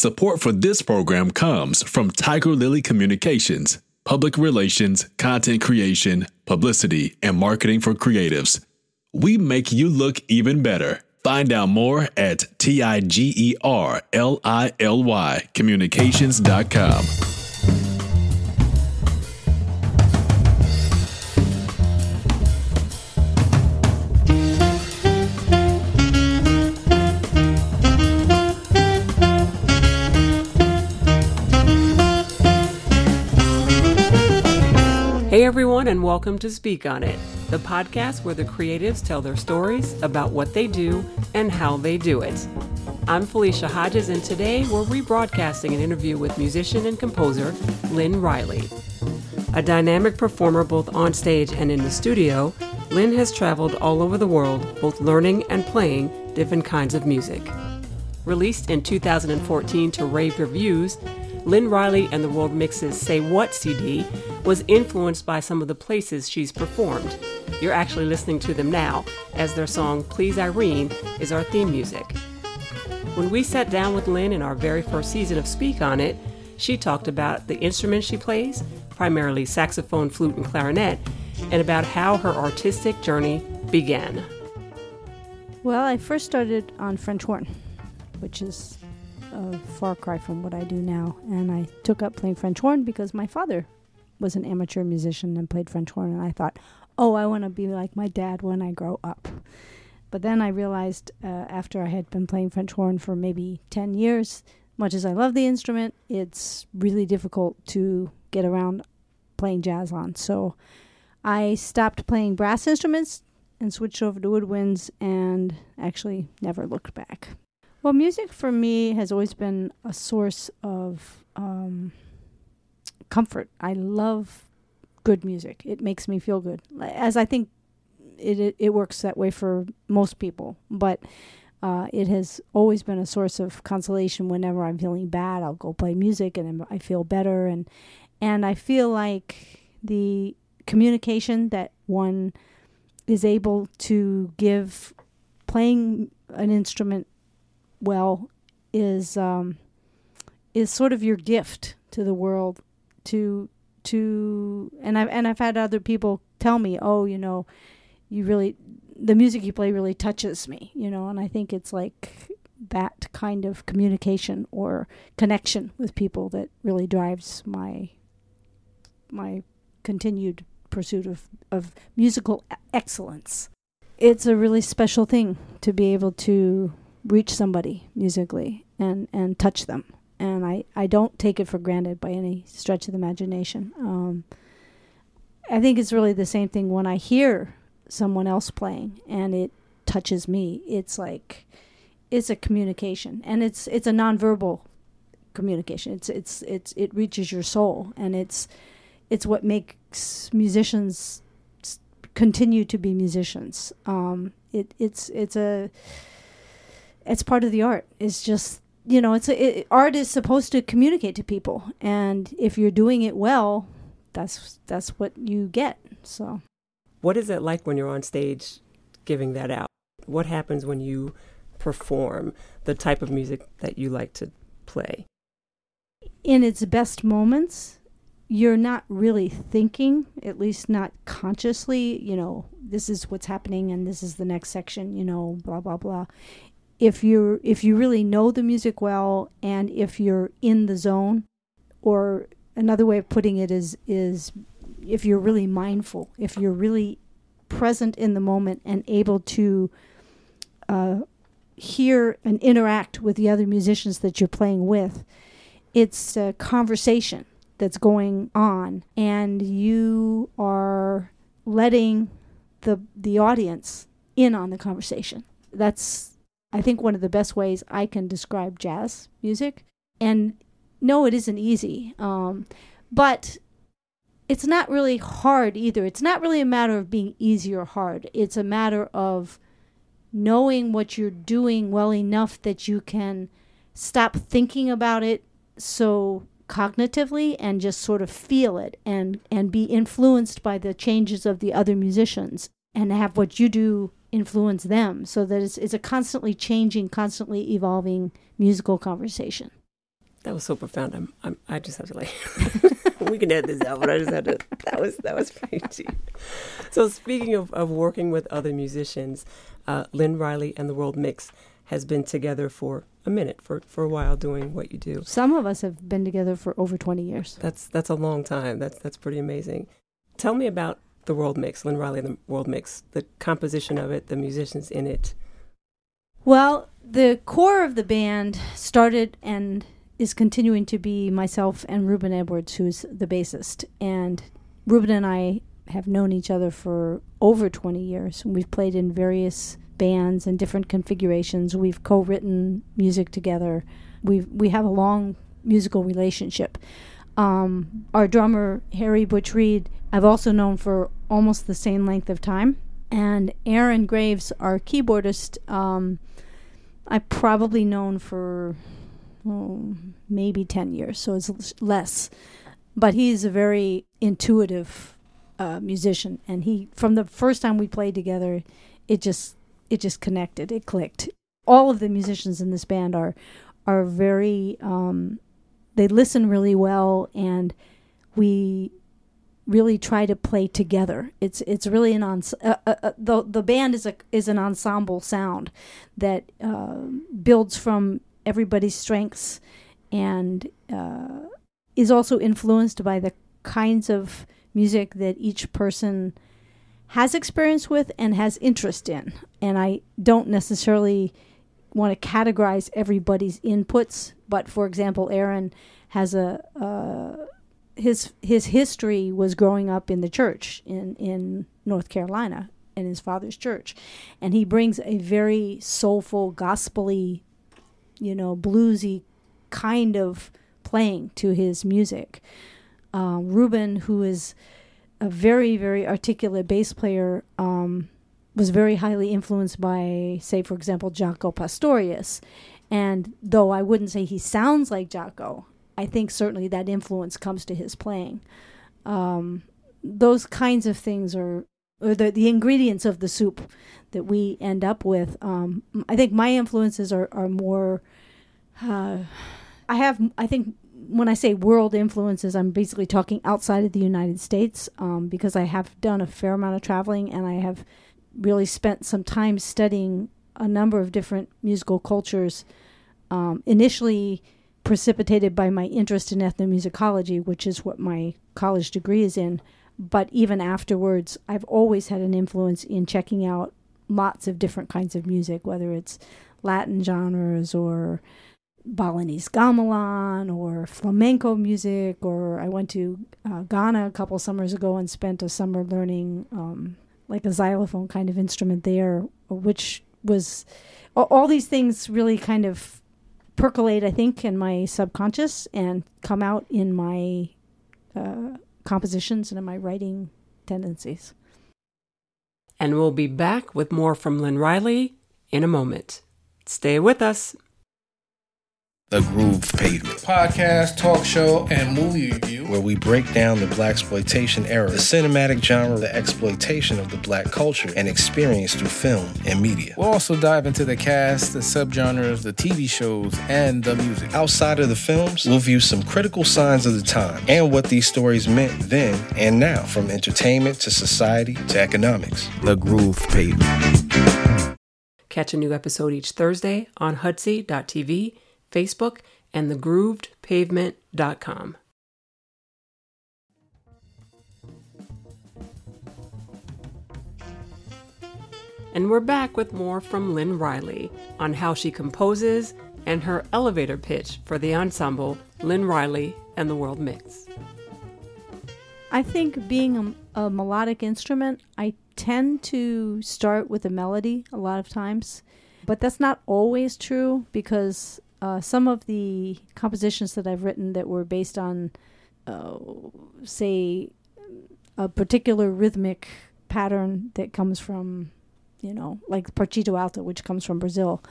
Support for this program comes from Tiger Lily Communications, public relations, content creation, publicity, and marketing for creatives. We make you look even better. Find out more at T I G E R L I L Y communications.com. Hey everyone, and welcome to Speak On It, the podcast where the creatives tell their stories about what they do and how they do it. I'm Felicia Hodges, and today we're rebroadcasting an interview with musician and composer Lynn Riley. A dynamic performer both on stage and in the studio, Lynn has traveled all over the world, both learning and playing different kinds of music. Released in 2014 to rave reviews, Lynn Riley and the World Mix's Say What CD was influenced by some of the places she's performed. You're actually listening to them now, as their song Please Irene is our theme music. When we sat down with Lynn in our very first season of Speak on It, she talked about the instruments she plays, primarily saxophone, flute, and clarinet, and about how her artistic journey began. Well, I first started on French horn, which is a far cry from what I do now. And I took up playing French horn because my father was an amateur musician and played French horn. And I thought, oh, I want to be like my dad when I grow up. But then I realized uh, after I had been playing French horn for maybe 10 years, much as I love the instrument, it's really difficult to get around playing jazz on. So I stopped playing brass instruments and switched over to woodwinds and actually never looked back. Well, music for me has always been a source of um, comfort. I love good music. It makes me feel good, as I think it it, it works that way for most people. But uh, it has always been a source of consolation. Whenever I'm feeling bad, I'll go play music, and I feel better. and And I feel like the communication that one is able to give playing an instrument well is um, is sort of your gift to the world to to and I've and I've had other people tell me, oh, you know, you really the music you play really touches me, you know, and I think it's like that kind of communication or connection with people that really drives my my continued pursuit of, of musical excellence. It's a really special thing to be able to reach somebody musically and and touch them and I, I don't take it for granted by any stretch of the imagination. Um, I think it's really the same thing when I hear someone else playing and it touches me. It's like it's a communication, and it's it's a nonverbal communication. It's it's it's it reaches your soul, and it's it's what makes musicians continue to be musicians. Um, it it's it's a it's part of the art. It's just you know, it's a, it, art is supposed to communicate to people, and if you're doing it well, that's that's what you get. So, what is it like when you're on stage giving that out? What happens when you perform the type of music that you like to play? In its best moments, you're not really thinking, at least not consciously, you know, this is what's happening and this is the next section, you know, blah blah blah if you if you really know the music well and if you're in the zone or another way of putting it is is if you're really mindful if you're really present in the moment and able to uh, hear and interact with the other musicians that you're playing with it's a conversation that's going on and you are letting the the audience in on the conversation. That's I think one of the best ways I can describe jazz music. And no, it isn't easy. Um, but it's not really hard either. It's not really a matter of being easy or hard. It's a matter of knowing what you're doing well enough that you can stop thinking about it so cognitively and just sort of feel it and and be influenced by the changes of the other musicians and have what you do influence them so that it's, it's a constantly changing constantly evolving musical conversation That was so profound. I'm, I'm I just have to like we can edit this out, but I just had to that was that was pretty deep. So speaking of, of working with other musicians, uh, Lynn Riley and the World Mix has been together for a minute, for, for a while doing what you do. Some of us have been together for over twenty years. That's that's a long time. That's that's pretty amazing. Tell me about the World Mix, Lynn Riley and the World Mix, the composition of it, the musicians in it. Well, the core of the band started and is continuing to be myself and Ruben Edwards, who's the bassist. And Ruben and I have known each other for over 20 years. We've played in various bands and different configurations. We've co-written music together. We we have a long musical relationship. Um, our drummer Harry Butch Reed, I've also known for almost the same length of time, and Aaron Graves, our keyboardist, um, I've probably known for oh, maybe ten years, so it's less. But he's a very intuitive uh, musician, and he from the first time we played together, it just it just connected, it clicked. All of the musicians in this band are are very um, they listen really well and we really try to play together. It's it's really an ens- uh, uh, uh, the the band is a is an ensemble sound that uh, builds from everybody's strengths and uh, is also influenced by the kinds of music that each person has experience with and has interest in. And I don't necessarily want to categorize everybody's inputs, but for example, Aaron has a his his history was growing up in the church in in North Carolina in his father's church, and he brings a very soulful, gospely, you know, bluesy kind of playing to his music. Uh, Ruben, who is a very very articulate bass player, um, was very highly influenced by, say, for example, Jaco Pastorius. And though I wouldn't say he sounds like Jaco, I think certainly that influence comes to his playing. Um, those kinds of things are, are the, the ingredients of the soup that we end up with. Um, I think my influences are, are more. Uh, I have, I think, when I say world influences, I'm basically talking outside of the United States um, because I have done a fair amount of traveling and I have really spent some time studying a number of different musical cultures. Um, initially, precipitated by my interest in ethnomusicology, which is what my college degree is in. But even afterwards, I've always had an influence in checking out lots of different kinds of music, whether it's Latin genres or Balinese gamelan or flamenco music, or I went to uh, Ghana a couple summers ago and spent a summer learning um, like a xylophone kind of instrument there, which was all these things really kind of percolate, I think, in my subconscious and come out in my uh, compositions and in my writing tendencies. And we'll be back with more from Lynn Riley in a moment. Stay with us. The Groove Pavement. Podcast, talk show, and movie review. Where we break down the blaxploitation era, the cinematic genre, the exploitation of the black culture and experience through film and media. We'll also dive into the cast, the subgenres, the TV shows, and the music. Outside of the films, we'll view some critical signs of the time and what these stories meant then and now, from entertainment to society to economics. The Groove Pavement. Catch a new episode each Thursday on Hudsy.tv Facebook, and thegroovedpavement.com. And we're back with more from Lynn Riley on how she composes and her elevator pitch for the ensemble Lynn Riley and the World Mix. I think being a, a, melodic instrument, I tend to start with a melody a lot of times, but that's not always true because uh, some of the compositions that I've written that were based on, uh, say, a particular rhythmic pattern that comes from, you know, like Partido Alto, which comes from Brazil,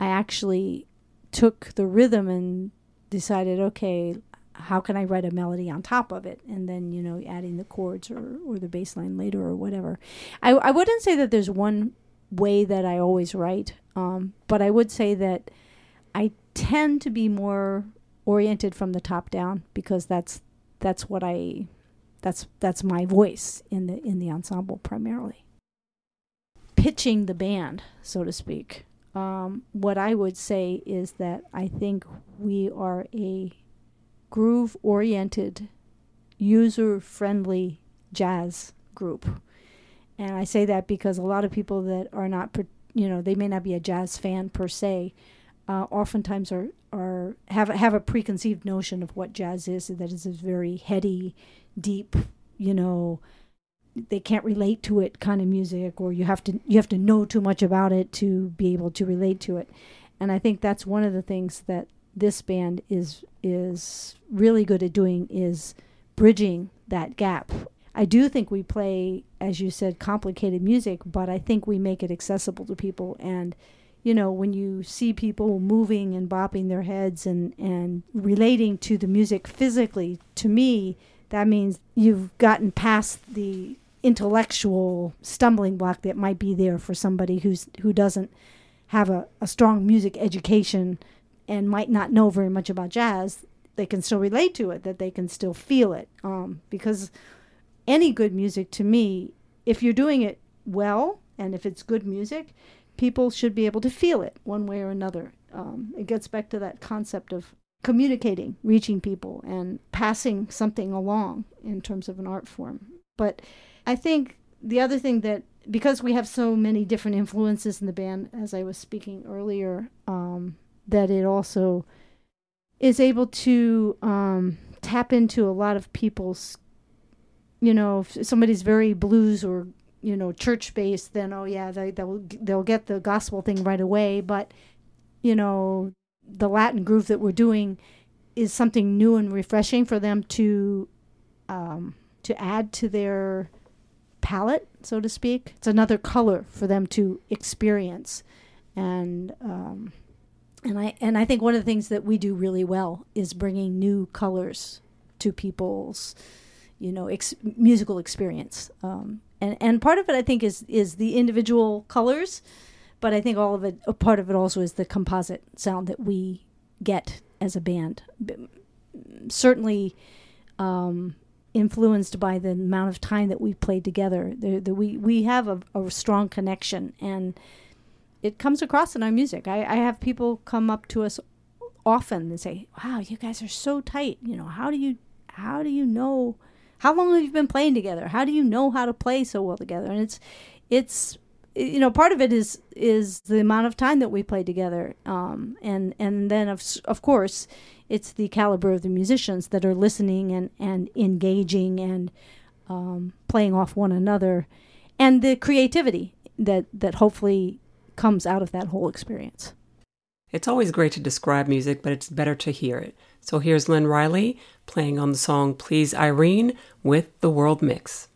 I actually took the rhythm and decided, okay, how can I write a melody on top of it? And then, you know, adding the chords or, or the bass line later or whatever. I, I wouldn't say that there's one way that I always write, um, but I would say that I tend to be more oriented from the top down because that's that's what I that's that's my voice in the in the ensemble primarily. Pitching the band, so to speak. Um, what I would say is that I think we are a groove oriented, user friendly jazz group. And I say that because a lot of people that are not, you know, they may not be a jazz fan per se, uh, oftentimes are, are have have a preconceived notion of what jazz is. That is a very heady, deep, you know, they can't relate to it kind of music, or you have to you have to know too much about it to be able to relate to it. And I think that's one of the things that this band is is really good at doing is bridging that gap. I do think we play, as you said, complicated music, but I think we make it accessible to people and you know, when you see people moving and bopping their heads and, and relating to the music physically, to me, that means you've gotten past the intellectual stumbling block that might be there for somebody who's who doesn't have a, a strong music education and might not know very much about jazz. They can still relate to it, that they can still feel it. Um, because any good music to me, if you're doing it well and if it's good music, people should be able to feel it one way or another. Um, it gets back to that concept of communicating, reaching people, and passing something along in terms of an art form. But I think the other thing that because we have so many different influences in the band, as I was speaking earlier, um, that it also is able to um, tap into a lot of people's, you know, if somebody's very blues or you know church based, then oh yeah, they they'll they'll get the gospel thing right away. But you know, the Latin groove that we're doing is something new and refreshing for them to um, to add to their palette, so to speak. It's another color for them to experience, and um, and I and I think one of the things that we do really well is bringing new colors to people's you know ex- musical experience. Um, and and part of it I think is is the individual colors, but I think all of it a part of it also is the composite sound that we get as a band. Certainly. Um, influenced by the amount of time that we've played together. The, the, we we have a, a, strong connection, and it comes across in our music. I, I have people come up to us often and say, "Wow, you guys are so tight. You know, how do you how do you know how long have you been playing together? How do you know how to play so well together?" And it's it's you know part of it is is the amount of time that we play together um, and and then of of course it's the caliber of the musicians that are listening and and engaging and um, playing off one another and the creativity that that hopefully comes out of that whole experience it's always great to describe music but it's better to hear it. So here's lynn riley playing on the song please irene with the world mix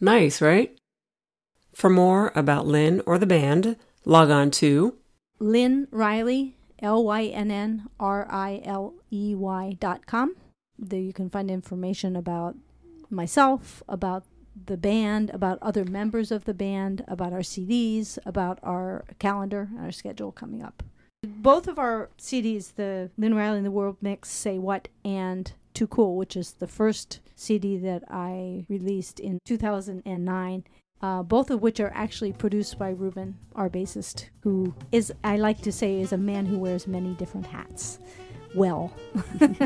Nice, right? For more about Lynn or the band, log on to Lynn Riley, L Y N N R I L E Y dot com. There you can find information about myself, about the band, about other members of the band, about our CDs, about our calendar, and our schedule coming up. Both of our CDs, the Lynn Riley and the World Mix, Say What and Too Cool, which is the first CD that I released in 2009. Uh, both of which are actually produced by Ruben, our bassist, who is, I like to say, is a man who wears many different hats. well.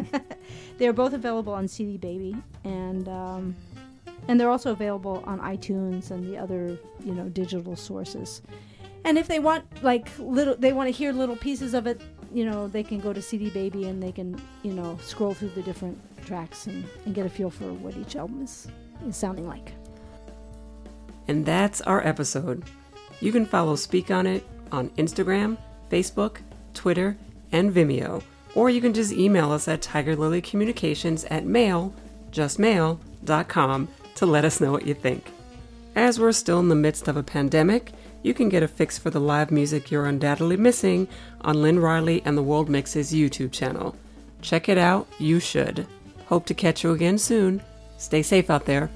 they're both available on CD Baby, and um, and they're also available on iTunes and the other you know digital sources. And if they want like little, they want to hear little pieces of it. You know, they can go to CD Baby and they can you know scroll through the different tracks and, and get a feel for what each album is, is sounding like. And that's our episode. You can follow Speak on It on Instagram, Facebook, Twitter, and Vimeo. Or you can just email us at tigerlilycommunications at mail, justmail.com to let us know what you think. As we're still in the midst of a pandemic, you can get a fix for the live music you're undoubtedly missing on Lynn Riley and the World Mixes YouTube channel. Check it out, you should. Hope to catch you again soon. Stay safe out there.